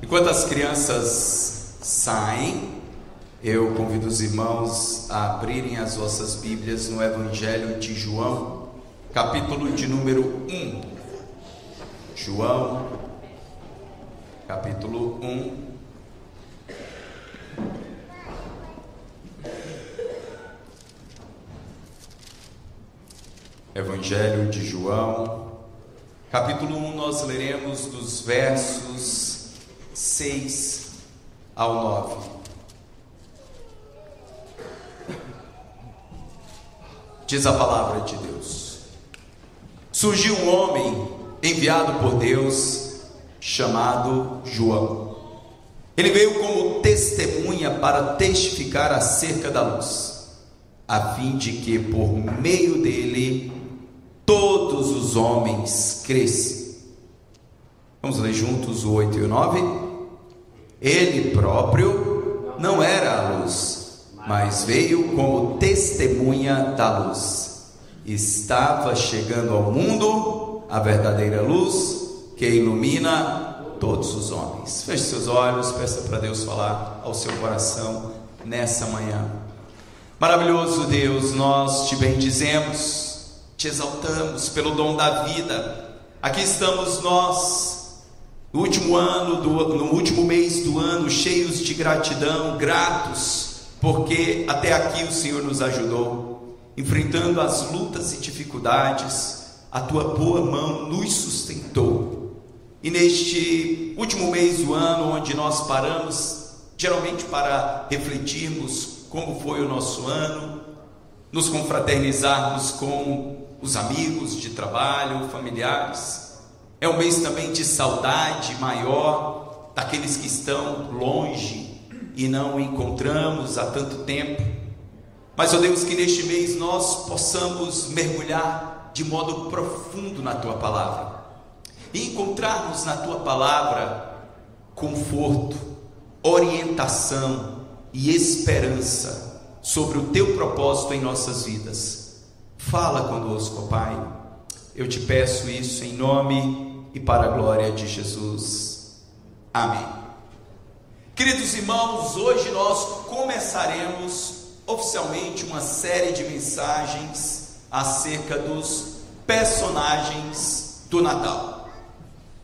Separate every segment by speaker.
Speaker 1: Enquanto as crianças saem, eu convido os irmãos a abrirem as vossas Bíblias no Evangelho de João, capítulo de número 1. João, capítulo 1. Evangelho de João, capítulo 1, nós leremos dos versos 6 ao 9. Diz a palavra de Deus: Surgiu um homem enviado por Deus chamado João. Ele veio como testemunha para testificar acerca da luz, a fim de que por meio dele todos os homens crescem. Vamos ler juntos o 8 e o 9? Ele próprio não era a luz, mas veio como testemunha da luz. Estava chegando ao mundo a verdadeira luz que ilumina todos os homens. Feche seus olhos, peça para Deus falar ao seu coração nessa manhã. Maravilhoso Deus, nós te bendizemos, te exaltamos pelo dom da vida. Aqui estamos nós no último ano, do, no último mês do ano, cheios de gratidão, gratos, porque até aqui o Senhor nos ajudou, enfrentando as lutas e dificuldades, a tua boa mão nos sustentou. E neste último mês do ano, onde nós paramos, geralmente para refletirmos como foi o nosso ano, nos confraternizarmos com os amigos de trabalho, familiares, é um mês também de saudade maior daqueles que estão longe e não encontramos há tanto tempo. Mas, ó Deus, que neste mês nós possamos mergulhar de modo profundo na tua palavra e encontrarmos na tua palavra conforto, orientação e esperança sobre o teu propósito em nossas vidas. Fala conosco, Pai. Eu te peço isso em nome e para a glória de Jesus. Amém. Queridos irmãos, hoje nós começaremos oficialmente uma série de mensagens acerca dos personagens do Natal.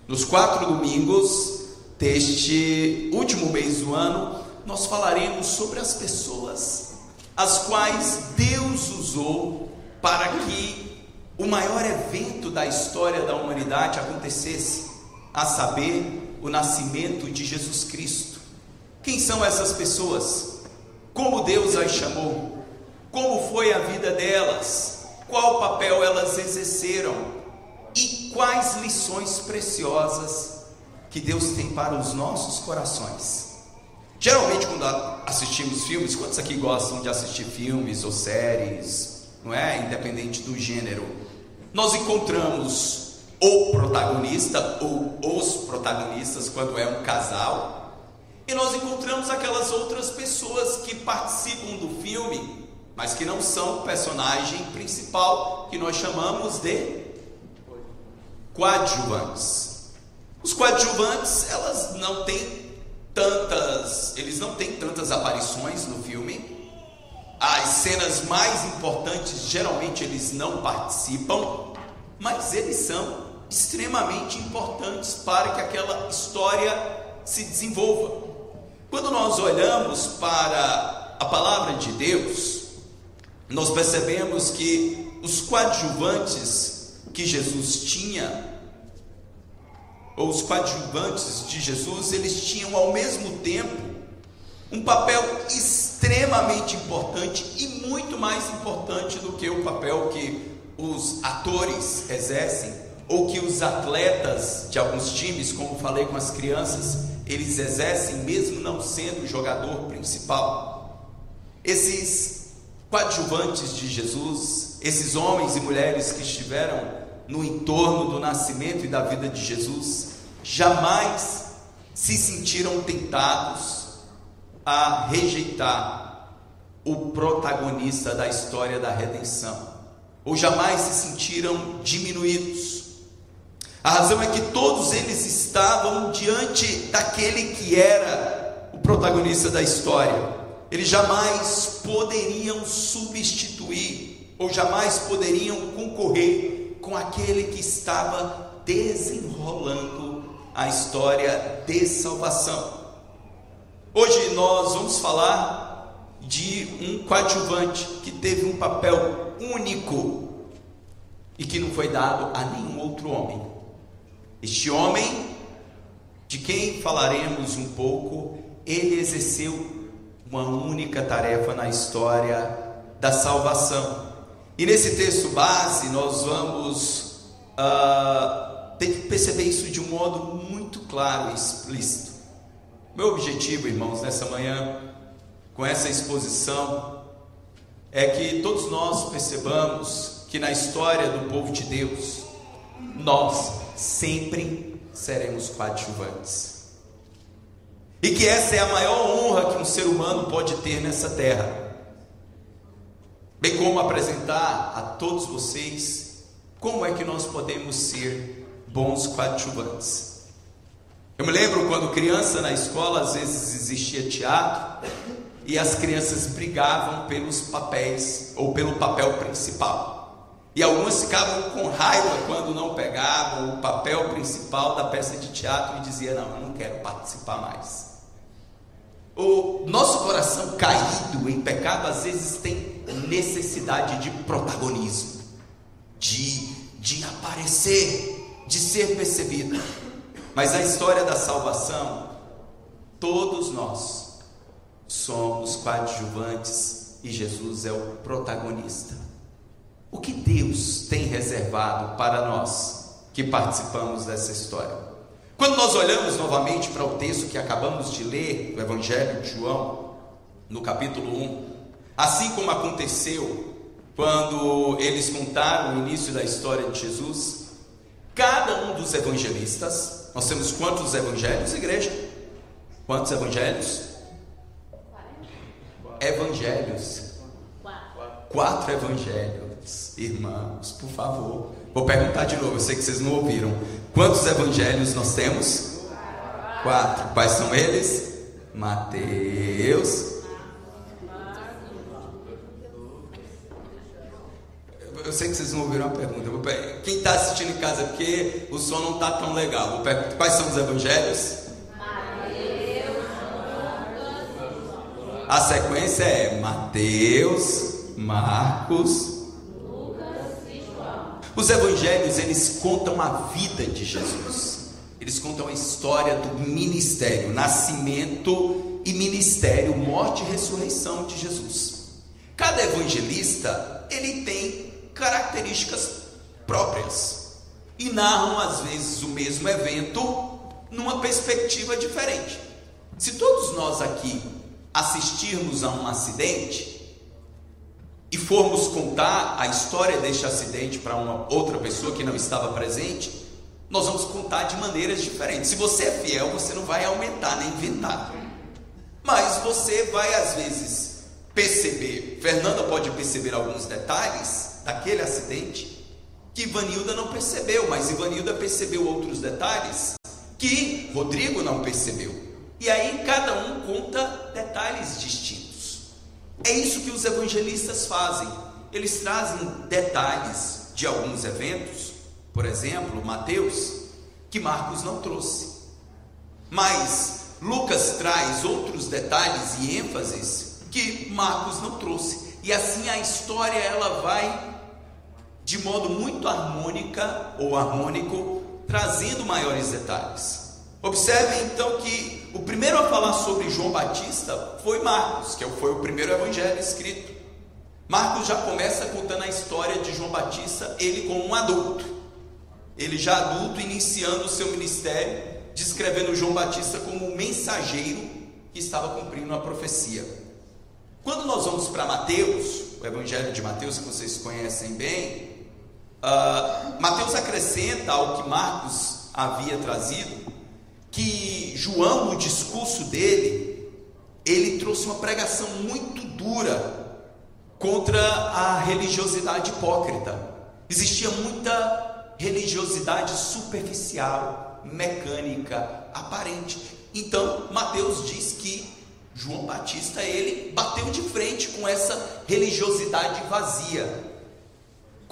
Speaker 1: Nos quatro domingos deste último mês do ano, nós falaremos sobre as pessoas as quais Deus usou para que o maior evento da história da humanidade acontecesse, a saber, o nascimento de Jesus Cristo. Quem são essas pessoas? Como Deus as chamou? Como foi a vida delas? Qual papel elas exerceram? E quais lições preciosas que Deus tem para os nossos corações? Geralmente, quando assistimos filmes, quantos aqui gostam de assistir filmes ou séries, não é? Independente do gênero nós encontramos o protagonista ou os protagonistas quando é um casal, e nós encontramos aquelas outras pessoas que participam do filme, mas que não são personagem principal, que nós chamamos de coadjuvantes. Os coadjuvantes, elas não têm tantas, eles não têm tantas aparições no filme, as cenas mais importantes geralmente eles não participam, mas eles são extremamente importantes para que aquela história se desenvolva. Quando nós olhamos para a palavra de Deus, nós percebemos que os coadjuvantes que Jesus tinha, ou os coadjuvantes de Jesus, eles tinham ao mesmo tempo um papel extremamente importante e muito mais importante do que o papel que os atores exercem ou que os atletas de alguns times, como falei com as crianças, eles exercem mesmo não sendo o jogador principal. Esses coadjuvantes de Jesus, esses homens e mulheres que estiveram no entorno do nascimento e da vida de Jesus, jamais se sentiram tentados a rejeitar o protagonista da história da redenção, ou jamais se sentiram diminuídos. A razão é que todos eles estavam diante daquele que era o protagonista da história. Eles jamais poderiam substituir ou jamais poderiam concorrer com aquele que estava desenrolando a história de salvação. Hoje nós vamos falar de um coadjuvante que teve um papel único e que não foi dado a nenhum outro homem. Este homem, de quem falaremos um pouco, ele exerceu uma única tarefa na história da salvação. E nesse texto base nós vamos uh, perceber isso de um modo muito claro e explícito. Meu objetivo, irmãos, nessa manhã, com essa exposição, é que todos nós percebamos que na história do povo de Deus, nós sempre seremos coadjuvantes. E que essa é a maior honra que um ser humano pode ter nessa terra. Bem como apresentar a todos vocês como é que nós podemos ser bons coadjuvantes. Eu me lembro quando criança na escola, às vezes existia teatro e as crianças brigavam pelos papéis ou pelo papel principal. E algumas ficavam com raiva quando não pegavam o papel principal da peça de teatro e diziam: Não, eu não quero participar mais. O nosso coração caído em pecado às vezes tem necessidade de protagonismo, de, de aparecer, de ser percebido. Mas a história da salvação, todos nós somos coadjuvantes e Jesus é o protagonista. O que Deus tem reservado para nós que participamos dessa história? Quando nós olhamos novamente para o texto que acabamos de ler, do Evangelho de João, no capítulo 1, assim como aconteceu quando eles contaram o início da história de Jesus, cada um dos evangelistas nós temos quantos evangelhos, igreja? Quantos evangelhos? Evangelhos. Quatro evangelhos. Irmãos, por favor. Vou perguntar de novo, eu sei que vocês não ouviram. Quantos evangelhos nós temos? Quatro. Quais são eles? Mateus, eu sei que vocês não ouviram a pergunta. Quem está assistindo em casa, porque o som não está tão legal. Quais são os evangelhos? A sequência é Mateus, Marcos, Lucas e João. Os evangelhos eles contam a vida de Jesus. Eles contam a história do ministério, nascimento e ministério, morte e ressurreição de Jesus. Cada evangelista ele tem características próprias e narram às vezes o mesmo evento numa perspectiva diferente. Se todos nós aqui assistirmos a um acidente e formos contar a história deste acidente para uma outra pessoa que não estava presente, nós vamos contar de maneiras diferentes. Se você é fiel, você não vai aumentar nem inventar. Mas você vai às vezes perceber, Fernanda pode perceber alguns detalhes daquele acidente que Ivanilda não percebeu, mas Ivanilda percebeu outros detalhes que Rodrigo não percebeu. E aí cada um conta detalhes distintos. É isso que os evangelistas fazem. Eles trazem detalhes de alguns eventos, por exemplo, Mateus, que Marcos não trouxe. Mas Lucas traz outros detalhes e ênfases que Marcos não trouxe. E assim a história ela vai de modo muito harmônica ou harmônico, trazendo maiores detalhes. Observe então que o primeiro a falar sobre João Batista foi Marcos, que foi o primeiro evangelho escrito. Marcos já começa contando a história de João Batista, ele como um adulto. Ele já adulto, iniciando o seu ministério, descrevendo João Batista como um mensageiro que estava cumprindo a profecia. Quando nós vamos para Mateus, o Evangelho de Mateus, que vocês conhecem bem, Uh, Mateus acrescenta ao que Marcos havia trazido, que João, no discurso dele, ele trouxe uma pregação muito dura contra a religiosidade hipócrita. Existia muita religiosidade superficial, mecânica, aparente. Então, Mateus diz que João Batista ele bateu de frente com essa religiosidade vazia.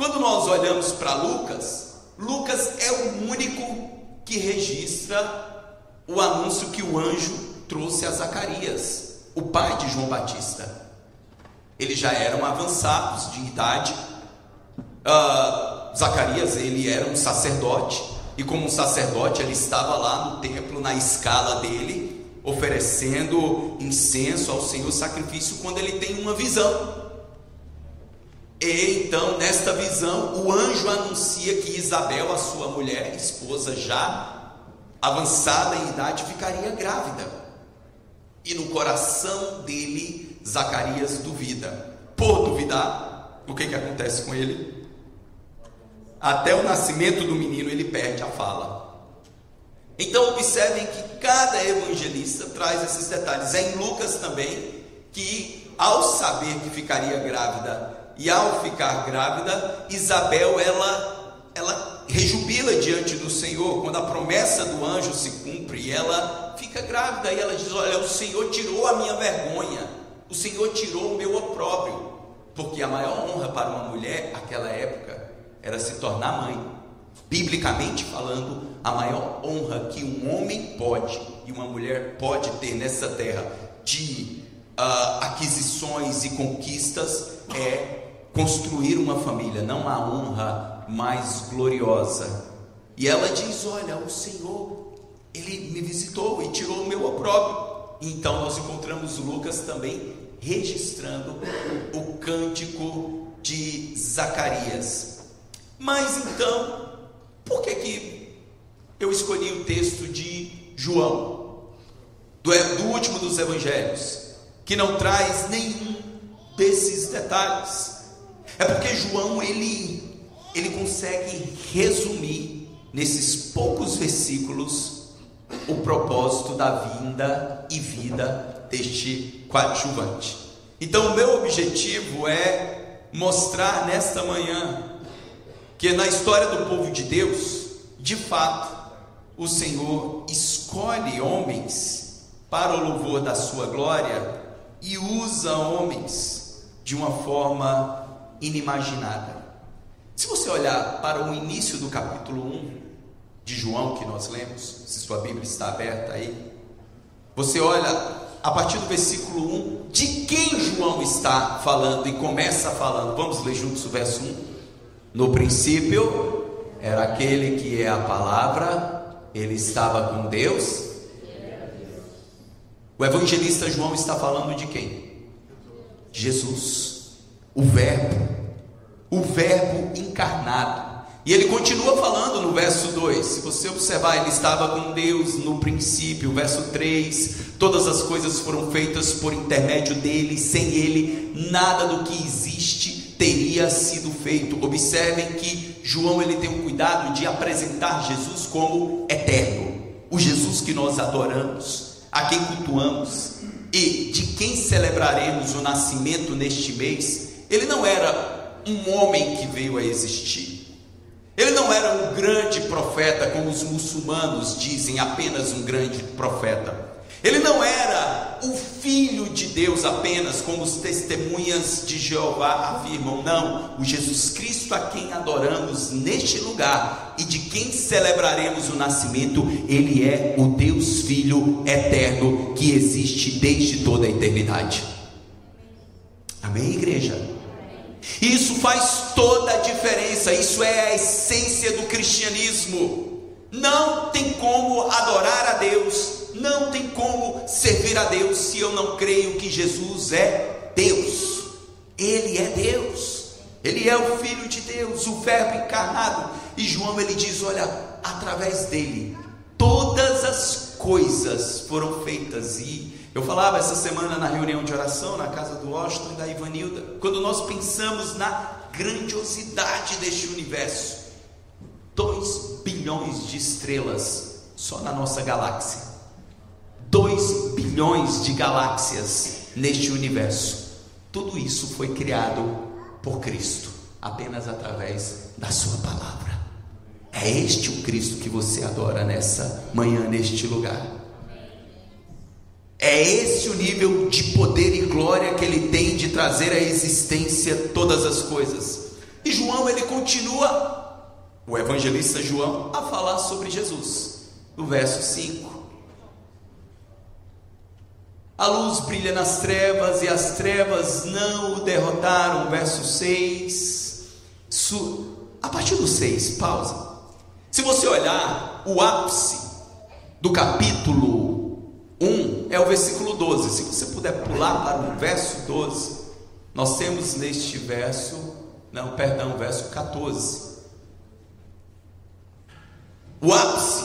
Speaker 1: Quando nós olhamos para Lucas, Lucas é o único que registra o anúncio que o anjo trouxe a Zacarias, o pai de João Batista. Eles já eram avançados de idade. Uh, Zacarias ele era um sacerdote e como um sacerdote ele estava lá no templo na escala dele oferecendo incenso ao Senhor sacrifício quando ele tem uma visão. E então, nesta visão, o anjo anuncia que Isabel, a sua mulher, esposa já avançada em idade, ficaria grávida. E no coração dele, Zacarias duvida. Por duvidar, o que, que acontece com ele? Até o nascimento do menino, ele perde a fala. Então, observem que cada evangelista traz esses detalhes. É em Lucas também que, ao saber que ficaria grávida e ao ficar grávida, Isabel ela ela rejubila diante do Senhor quando a promessa do anjo se cumpre ela fica grávida e ela diz: "Olha, o Senhor tirou a minha vergonha. O Senhor tirou o meu opróbrio." Porque a maior honra para uma mulher naquela época era se tornar mãe. Biblicamente falando, a maior honra que um homem pode e uma mulher pode ter nessa terra de uh, aquisições e conquistas é construir uma família, não há honra mais gloriosa. E ela diz: Olha, o Senhor, Ele me visitou e tirou o meu opróbrio. Então nós encontramos Lucas também registrando o cântico de Zacarias. Mas então, por que, que eu escolhi o texto de João, do, do último dos evangelhos, que não traz nenhum desses detalhes? É porque João ele ele consegue resumir nesses poucos versículos o propósito da vinda e vida deste coadjuvante. Então, o meu objetivo é mostrar nesta manhã que na história do povo de Deus, de fato, o Senhor escolhe homens para o louvor da sua glória e usa homens de uma forma inimaginada. Se você olhar para o início do capítulo 1 de João que nós lemos, se sua Bíblia está aberta aí, você olha a partir do versículo 1 de quem João está falando e começa falando. Vamos ler juntos o verso 1. No princípio era aquele que é a palavra, ele estava com Deus. O evangelista João está falando de quem? Jesus o Verbo, o Verbo encarnado. E ele continua falando no verso 2. Se você observar, ele estava com Deus no princípio, verso 3. Todas as coisas foram feitas por intermédio dele, sem ele, nada do que existe teria sido feito. Observem que João ele tem o cuidado de apresentar Jesus como eterno, o Jesus que nós adoramos, a quem cultuamos e de quem celebraremos o nascimento neste mês ele não era um homem que veio a existir. Ele não era um grande profeta, como os muçulmanos dizem, apenas um grande profeta. Ele não era o filho de Deus apenas, como os testemunhas de Jeová afirmam. Não, o Jesus Cristo a quem adoramos neste lugar e de quem celebraremos o nascimento, ele é o Deus Filho eterno que existe desde toda a eternidade. Amém, igreja? Isso faz toda a diferença, isso é a essência do cristianismo. Não tem como adorar a Deus, não tem como servir a Deus se eu não creio que Jesus é Deus. Ele é Deus. Ele é o filho de Deus, o verbo encarnado. E João ele diz, olha, através dele todas as coisas foram feitas e eu falava essa semana na reunião de oração na casa do Washington e da Ivanilda, quando nós pensamos na grandiosidade deste universo, 2 bilhões de estrelas só na nossa galáxia, 2 bilhões de galáxias neste universo, tudo isso foi criado por Cristo, apenas através da Sua palavra. É este o Cristo que você adora nessa manhã, neste lugar. É esse o nível de poder e glória que ele tem de trazer à existência todas as coisas. E João, ele continua, o evangelista João, a falar sobre Jesus. No verso 5. A luz brilha nas trevas e as trevas não o derrotaram. Verso 6. A partir do 6, pausa. Se você olhar o ápice do capítulo 1, é o versículo 12. Se você puder pular para o verso 12, nós temos neste verso, não, perdão, verso 14. O ápice,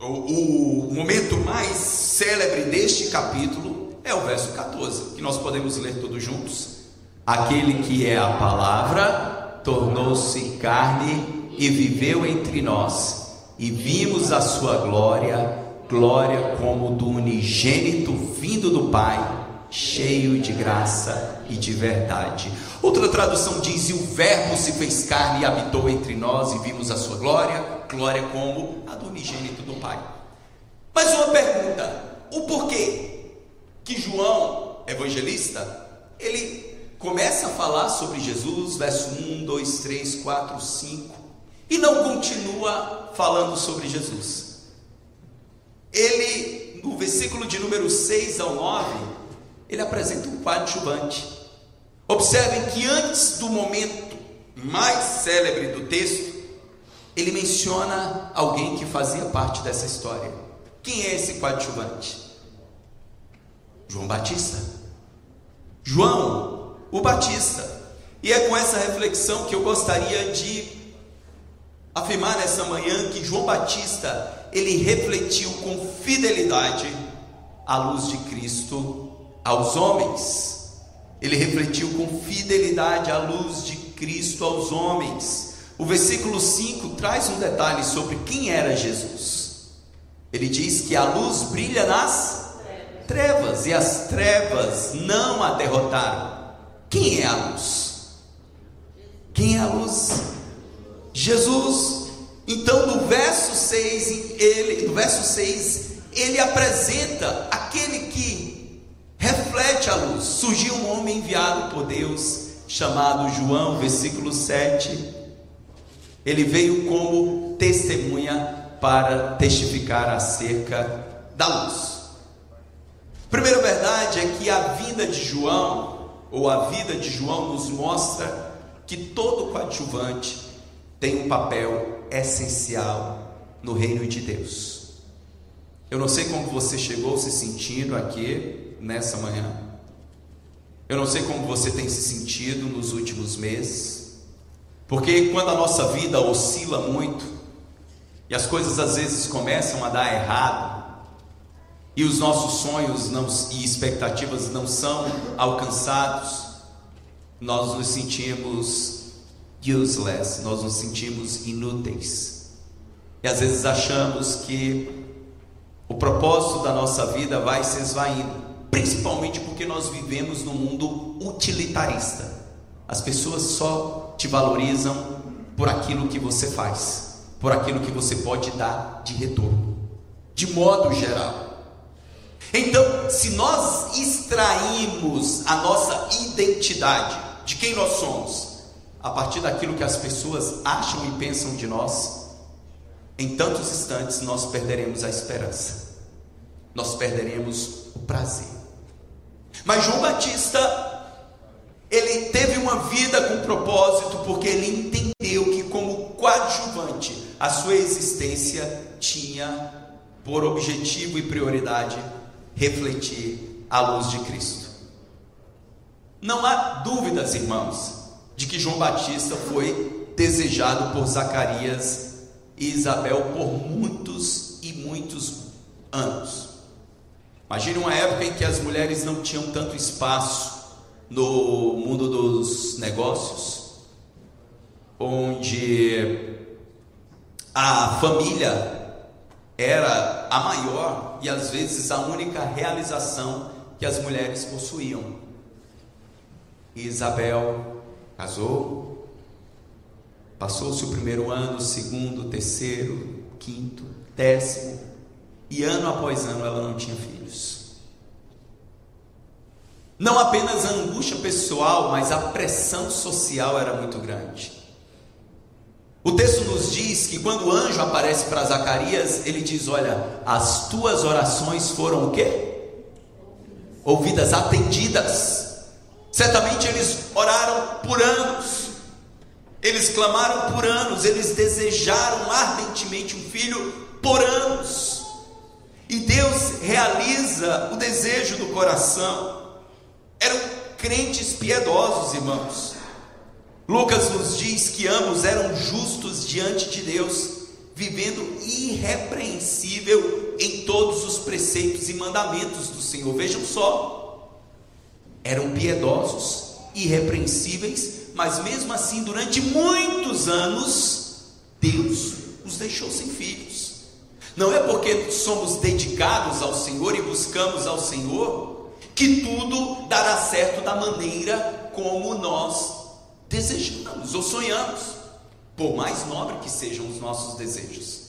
Speaker 1: o, o momento mais célebre deste capítulo é o verso 14, que nós podemos ler todos juntos. Aquele que é a palavra tornou-se carne e viveu entre nós, e vimos a sua glória, glória como do unigênito vindo do Pai, cheio de graça e de verdade. Outra tradução diz: E o Verbo se fez carne e habitou entre nós, e vimos a sua glória, glória como a do unigênito do Pai. Mas uma pergunta: o porquê que João, evangelista, ele começa a falar sobre Jesus, verso 1, 2, 3, 4, 5 e não continua falando sobre Jesus. Ele, no versículo de número 6 ao 9, ele apresenta um coadjuvante. Observem que antes do momento mais célebre do texto, ele menciona alguém que fazia parte dessa história. Quem é esse coadjuvante? João Batista. João, o Batista. E é com essa reflexão que eu gostaria de afirmar nessa manhã que João Batista, ele refletiu com fidelidade a luz de Cristo aos homens. Ele refletiu com fidelidade a luz de Cristo aos homens. O versículo 5 traz um detalhe sobre quem era Jesus. Ele diz que a luz brilha nas trevas e as trevas não a derrotaram. Quem é a luz? Quem é a luz? Jesus, então no verso 6, ele, no verso 6, ele apresenta aquele que reflete a luz. Surgiu um homem enviado por Deus, chamado João, versículo 7. Ele veio como testemunha para testificar acerca da luz. Primeira verdade é que a vida de João, ou a vida de João, nos mostra que todo coadjuvante tem um papel essencial no reino de Deus. Eu não sei como você chegou se sentindo aqui nessa manhã. Eu não sei como você tem se sentido nos últimos meses. Porque quando a nossa vida oscila muito e as coisas às vezes começam a dar errado e os nossos sonhos não, e expectativas não são alcançados, nós nos sentimos useless, nós nos sentimos inúteis. E às vezes achamos que o propósito da nossa vida vai se esvaindo, principalmente porque nós vivemos num mundo utilitarista. As pessoas só te valorizam por aquilo que você faz, por aquilo que você pode dar de retorno, de modo geral. Então, se nós extraímos a nossa identidade de quem nós somos, a partir daquilo que as pessoas acham e pensam de nós, em tantos instantes nós perderemos a esperança, nós perderemos o prazer. Mas João Batista, ele teve uma vida com propósito, porque ele entendeu que, como coadjuvante, a sua existência tinha por objetivo e prioridade refletir a luz de Cristo. Não há dúvidas, irmãos, de que João Batista foi desejado por Zacarias e Isabel por muitos e muitos anos. Imagine uma época em que as mulheres não tinham tanto espaço no mundo dos negócios, onde a família era a maior e às vezes a única realização que as mulheres possuíam. Isabel casou, Passou-se o primeiro ano, segundo, terceiro, quinto, décimo, e ano após ano ela não tinha filhos. Não apenas a angústia pessoal, mas a pressão social era muito grande. O texto nos diz que quando o anjo aparece para Zacarias, ele diz: Olha, as tuas orações foram o quê? Ouvidas, atendidas. Certamente eles oraram por anos, eles clamaram por anos, eles desejaram ardentemente um filho por anos. E Deus realiza o desejo do coração. Eram crentes piedosos, irmãos. Lucas nos diz que ambos eram justos diante de Deus, vivendo irrepreensível em todos os preceitos e mandamentos do Senhor. Vejam só, eram piedosos, irrepreensíveis, mas mesmo assim, durante muitos anos, Deus os deixou sem filhos. Não é porque somos dedicados ao Senhor e buscamos ao Senhor que tudo dará certo da maneira como nós desejamos ou sonhamos, por mais nobre que sejam os nossos desejos.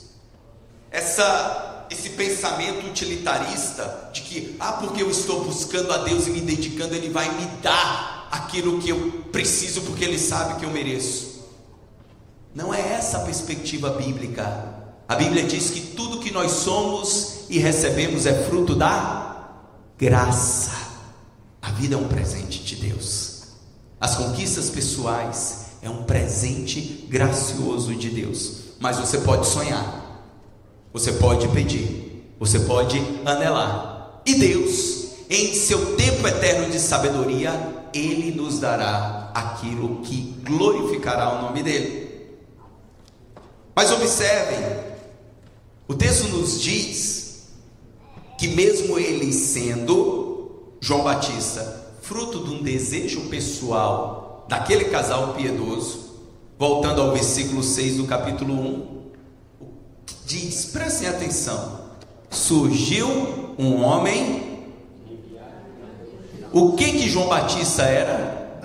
Speaker 1: Essa, esse pensamento utilitarista de que, ah, porque eu estou buscando a Deus e me dedicando, Ele vai me dar aquilo que eu preciso, porque Ele sabe que eu mereço. Não é essa a perspectiva bíblica. A Bíblia diz que tudo que nós somos e recebemos é fruto da graça. A vida é um presente de Deus. As conquistas pessoais é um presente gracioso de Deus. Mas você pode sonhar, você pode pedir, você pode anelar. E Deus, em seu tempo eterno de sabedoria, Ele nos dará aquilo que glorificará o nome dEle. Mas observem, o texto nos diz que mesmo ele sendo João Batista fruto de um desejo pessoal daquele casal piedoso, voltando ao versículo 6 do capítulo 1, diz, prestem atenção, surgiu um homem, o que que João Batista era?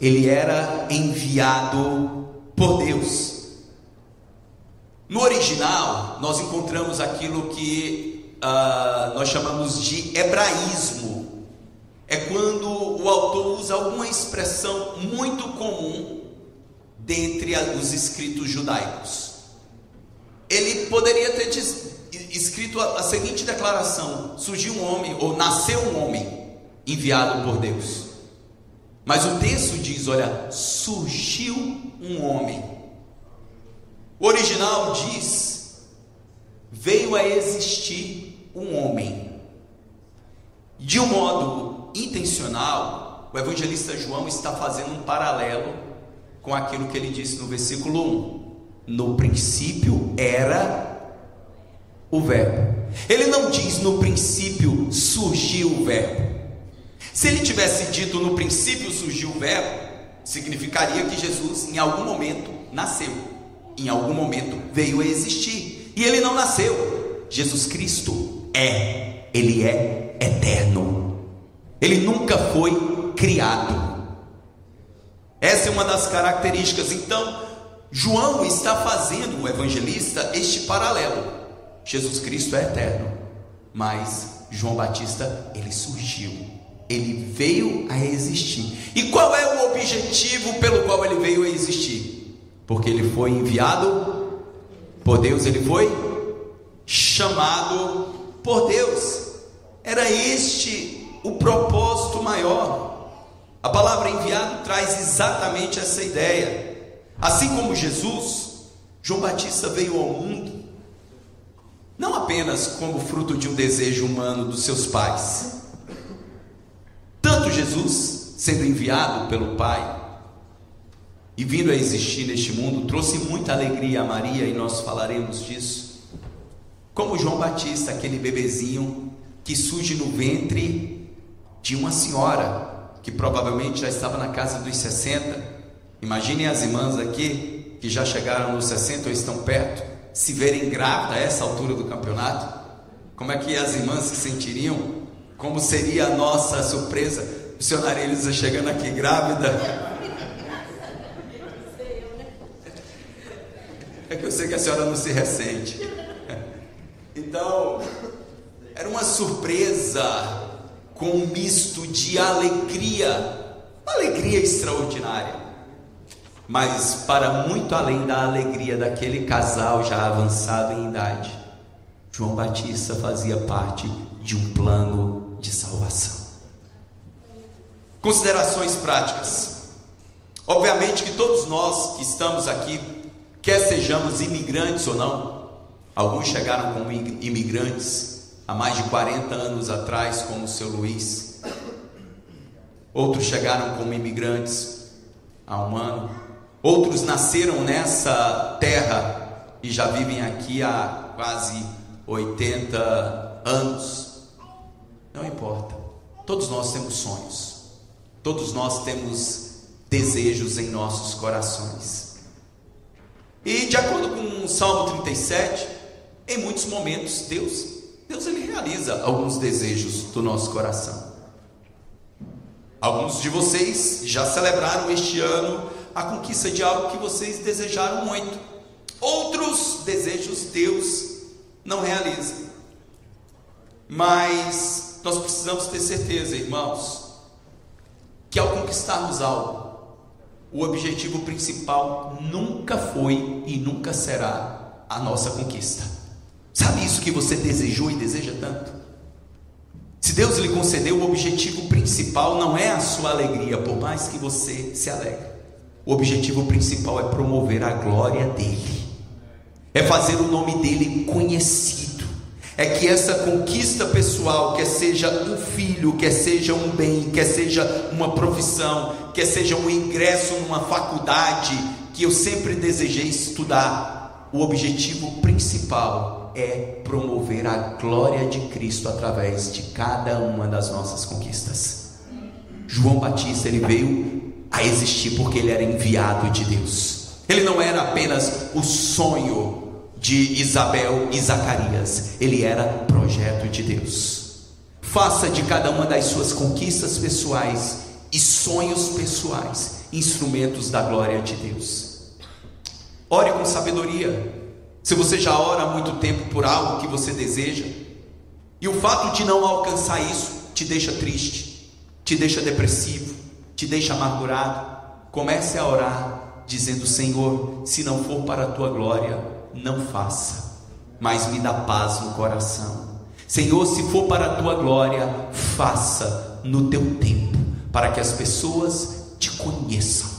Speaker 1: Ele era enviado por Deus. No original, nós encontramos aquilo que uh, nós chamamos de hebraísmo. É quando o autor usa alguma expressão muito comum dentre os escritos judaicos. Ele poderia ter escrito a, seguinte declaração: surgiu um homem, ou nasceu um homem enviado por Deus. Mas o texto diz: olha, surgiu um homem o original diz: veio a existir um homem. De um modo intencional, o evangelista João está fazendo um paralelo com aquilo que ele disse no versículo 1. No princípio era o Verbo. Ele não diz no princípio surgiu o Verbo. Se ele tivesse dito no princípio surgiu o Verbo, significaria que Jesus em algum momento nasceu em algum momento veio a existir. E ele não nasceu. Jesus Cristo é, ele é eterno. Ele nunca foi criado. Essa é uma das características. Então, João está fazendo, o evangelista, este paralelo. Jesus Cristo é eterno, mas João Batista, ele surgiu. Ele veio a existir. E qual é o objetivo pelo qual ele veio a existir? porque ele foi enviado por Deus, ele foi chamado por Deus. Era este o propósito maior. A palavra enviado traz exatamente essa ideia. Assim como Jesus, João Batista veio ao mundo não apenas como fruto de um desejo humano dos seus pais. Tanto Jesus, sendo enviado pelo Pai, e vindo a existir neste mundo, trouxe muita alegria a Maria, e nós falaremos disso. Como João Batista, aquele bebezinho que surge no ventre de uma senhora, que provavelmente já estava na casa dos 60. Imaginem as irmãs aqui, que já chegaram nos 60 ou estão perto, se verem grávidas a essa altura do campeonato. Como é que as irmãs se sentiriam? Como seria a nossa surpresa? Missionária Elisa chegando aqui grávida eu sei que a senhora não se ressente. Então, era uma surpresa com um misto de alegria, uma alegria extraordinária. Mas para muito além da alegria daquele casal já avançado em idade, João Batista fazia parte de um plano de salvação. Considerações práticas. Obviamente que todos nós que estamos aqui, quer sejamos imigrantes ou não, alguns chegaram como imigrantes há mais de 40 anos atrás, como o seu Luiz, outros chegaram como imigrantes há um ano, outros nasceram nessa terra e já vivem aqui há quase 80 anos. Não importa, todos nós temos sonhos, todos nós temos desejos em nossos corações. E de acordo com o Salmo 37, em muitos momentos Deus, Deus ele realiza alguns desejos do nosso coração. Alguns de vocês já celebraram este ano a conquista de algo que vocês desejaram muito. Outros desejos Deus não realiza. Mas nós precisamos ter certeza, irmãos, que ao conquistarmos algo, o objetivo principal nunca foi e nunca será a nossa conquista. Sabe isso que você desejou e deseja tanto? Se Deus lhe concedeu, o objetivo principal não é a sua alegria, por mais que você se alegre. O objetivo principal é promover a glória dele, é fazer o nome dele conhecido é que essa conquista pessoal, quer seja um filho, quer seja um bem, quer seja uma profissão, quer seja um ingresso numa faculdade que eu sempre desejei estudar, o objetivo principal é promover a glória de Cristo através de cada uma das nossas conquistas. João Batista ele veio a existir porque ele era enviado de Deus. Ele não era apenas o sonho de Isabel e Zacarias, ele era projeto de Deus. Faça de cada uma das suas conquistas pessoais e sonhos pessoais instrumentos da glória de Deus. Ore com sabedoria. Se você já ora há muito tempo por algo que você deseja, e o fato de não alcançar isso te deixa triste, te deixa depressivo, te deixa amargurado, comece a orar dizendo: Senhor, se não for para a tua glória, não faça, mas me dá paz no coração. Senhor, se for para a tua glória, faça no teu tempo, para que as pessoas te conheçam.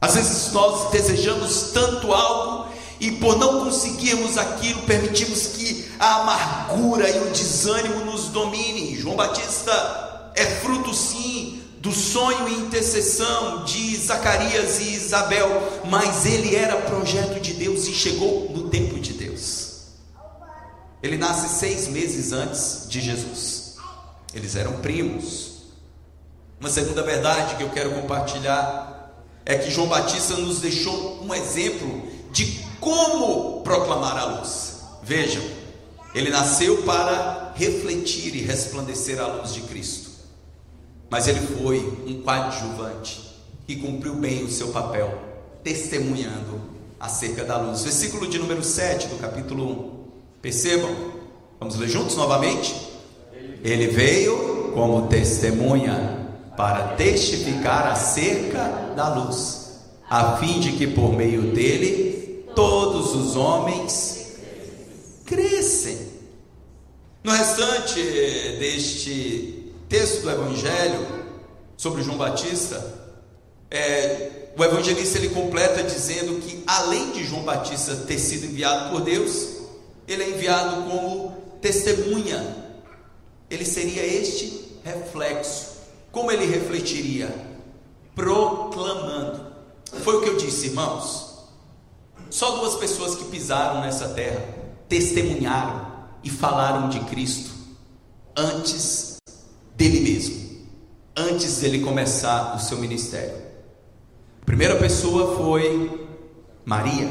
Speaker 1: Às vezes nós desejamos tanto algo e por não conseguirmos aquilo, permitimos que a amargura e o desânimo nos dominem. João Batista é fruto sim do sonho e intercessão de Zacarias e Isabel, mas ele era projeto de Deus e chegou no tempo de Deus. Ele nasce seis meses antes de Jesus. Eles eram primos. Uma segunda verdade que eu quero compartilhar é que João Batista nos deixou um exemplo de como proclamar a luz. Vejam, ele nasceu para refletir e resplandecer a luz de Cristo mas ele foi um coadjuvante e cumpriu bem o seu papel, testemunhando acerca da luz. Versículo de número 7 do capítulo 1. Percebam? Vamos ler juntos novamente? Ele veio como testemunha para testificar acerca da luz, a fim de que por meio dele todos os homens crescem. No restante deste texto do Evangelho sobre João Batista, é, o evangelista ele completa dizendo que além de João Batista ter sido enviado por Deus, ele é enviado como testemunha. Ele seria este reflexo. Como ele refletiria? Proclamando. Foi o que eu disse, irmãos. Só duas pessoas que pisaram nessa terra testemunharam e falaram de Cristo antes dele mesmo, antes dele começar o seu ministério. A primeira pessoa foi Maria,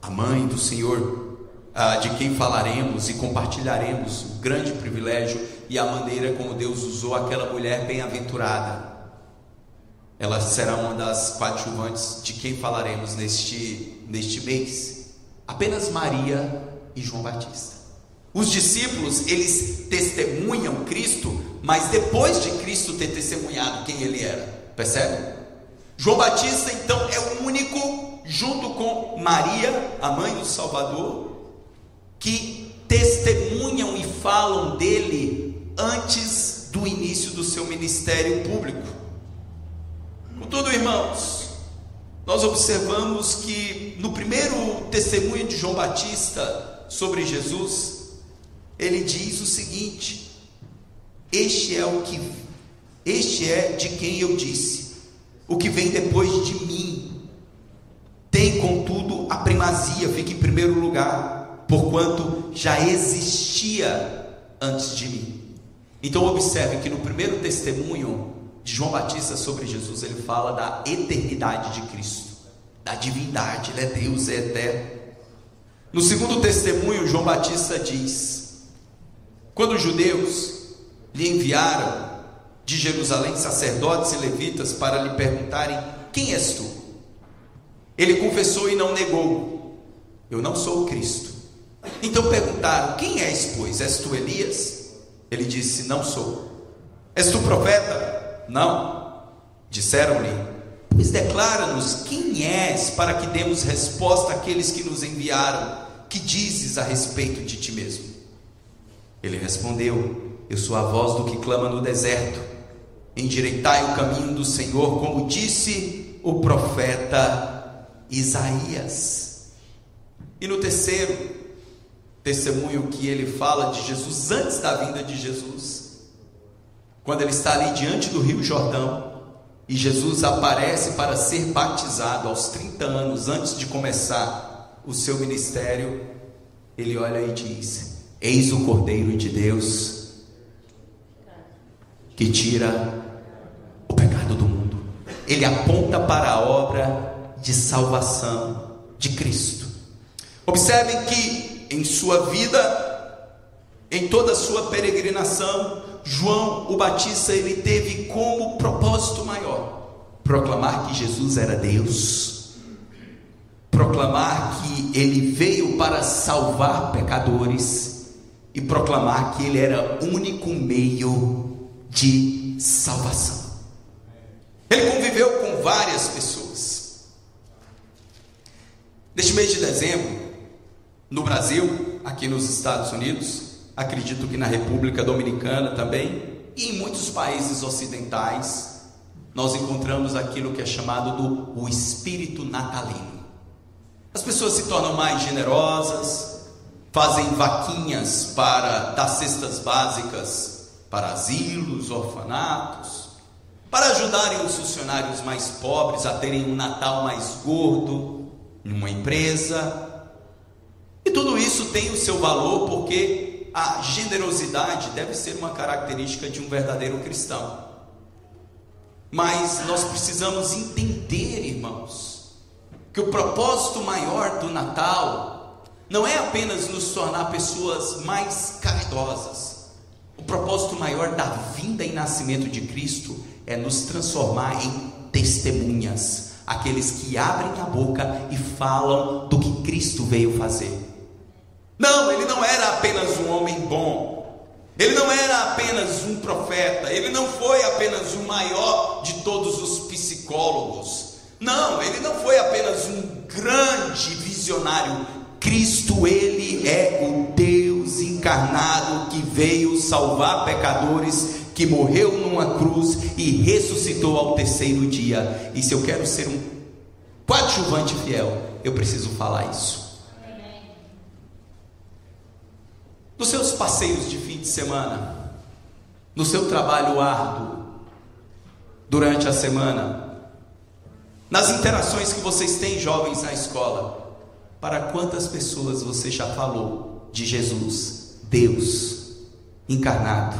Speaker 1: a mãe do Senhor, de quem falaremos e compartilharemos o grande privilégio e a maneira como Deus usou aquela mulher bem-aventurada. ela será uma das coadjuvantes de quem falaremos neste, neste mês. Apenas Maria e João Batista. Os discípulos, eles testemunham Cristo, mas depois de Cristo ter testemunhado quem ele era. Percebe? João Batista, então, é o único, junto com Maria, a mãe do Salvador, que testemunham e falam dele antes do início do seu ministério público. Contudo, irmãos, nós observamos que no primeiro testemunho de João Batista sobre Jesus, ele diz o seguinte: Este é o que este é de quem eu disse, o que vem depois de mim. Tem, contudo, a primazia, fica em primeiro lugar, porquanto já existia antes de mim. Então observe que no primeiro testemunho de João Batista sobre Jesus, ele fala da eternidade de Cristo, da divindade, ele é Deus, é eterno. No segundo testemunho, João Batista diz: Quando os judeus lhe enviaram de Jerusalém sacerdotes e levitas para lhe perguntarem: Quem és tu? Ele confessou e não negou: Eu não sou o Cristo. Então perguntaram: Quem és, pois? És tu Elias? Ele disse: Não sou. És tu profeta? Não. Disseram-lhe: Pois declara-nos quem és, para que demos resposta àqueles que nos enviaram. Que dizes a respeito de ti mesmo? Ele respondeu: Eu sou a voz do que clama no deserto. Endireitai o caminho do Senhor, como disse o profeta Isaías. E no terceiro testemunho que ele fala de Jesus antes da vinda de Jesus, quando ele está ali diante do Rio Jordão, e Jesus aparece para ser batizado aos 30 anos antes de começar o seu ministério, ele olha e diz: Eis o Cordeiro de Deus que tira o pecado do mundo. Ele aponta para a obra de salvação de Cristo. Observem que em sua vida, em toda a sua peregrinação, João o Batista ele teve como propósito maior proclamar que Jesus era Deus, proclamar que ele veio para salvar pecadores e proclamar que ele era o único meio de salvação. Ele conviveu com várias pessoas. Neste mês de dezembro, no Brasil, aqui nos Estados Unidos, acredito que na República Dominicana também, e em muitos países ocidentais, nós encontramos aquilo que é chamado do o espírito natalino. As pessoas se tornam mais generosas, fazem vaquinhas para dar cestas básicas para asilos, orfanatos, para ajudarem os funcionários mais pobres a terem um Natal mais gordo numa empresa. E tudo isso tem o seu valor porque a generosidade deve ser uma característica de um verdadeiro cristão. Mas nós precisamos entender, irmãos, que o propósito maior do Natal não é apenas nos tornar pessoas mais caridosas, propósito maior da vinda e nascimento de Cristo é nos transformar em testemunhas, aqueles que abrem a boca e falam do que Cristo veio fazer. Não, ele não era apenas um homem bom, ele não era apenas um profeta, ele não foi apenas o maior de todos os psicólogos. Não, ele não foi apenas um grande visionário. Cristo, ele é o Deus encarnado veio salvar pecadores, que morreu numa cruz e ressuscitou ao terceiro dia. E se eu quero ser um coadjuvante fiel, eu preciso falar isso. Nos seus passeios de fim de semana, no seu trabalho árduo, durante a semana, nas interações que vocês têm, jovens, na escola, para quantas pessoas você já falou de Jesus Deus encarnado,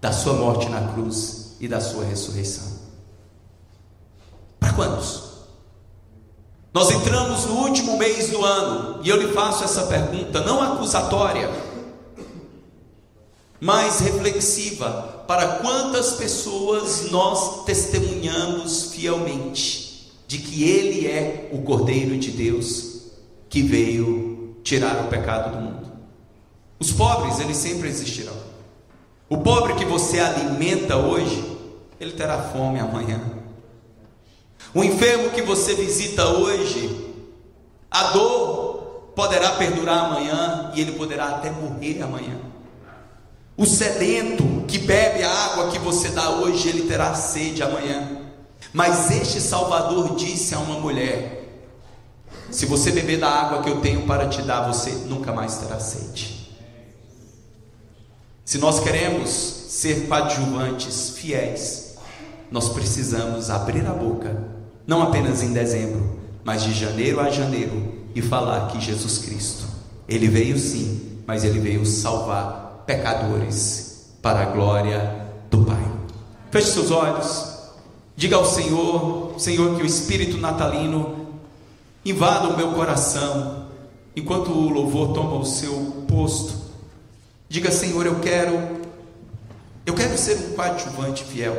Speaker 1: da sua morte na cruz e da sua ressurreição. Para quantos? Nós entramos no último mês do ano e eu lhe faço essa pergunta, não acusatória, mais reflexiva para quantas pessoas nós testemunhamos fielmente de que Ele é o Cordeiro de Deus que veio tirar o pecado do mundo. Os pobres, eles sempre existirão. O pobre que você alimenta hoje, ele terá fome amanhã. O enfermo que você visita hoje, a dor poderá perdurar amanhã e ele poderá até morrer amanhã. O sedento que bebe a água que você dá hoje, ele terá sede amanhã. Mas este Salvador disse a uma mulher: Se você beber da água que eu tenho para te dar, você nunca mais terá sede. Se nós queremos ser coadjuvantes fiéis, nós precisamos abrir a boca, não apenas em dezembro, mas de janeiro a janeiro, e falar que Jesus Cristo, Ele veio sim, mas Ele veio salvar pecadores para a glória do Pai. Feche seus olhos. Diga ao Senhor, Senhor, que o espírito natalino invada o meu coração, enquanto o louvor toma o seu posto. Diga, Senhor, eu quero eu quero ser um coadjuvante fiel.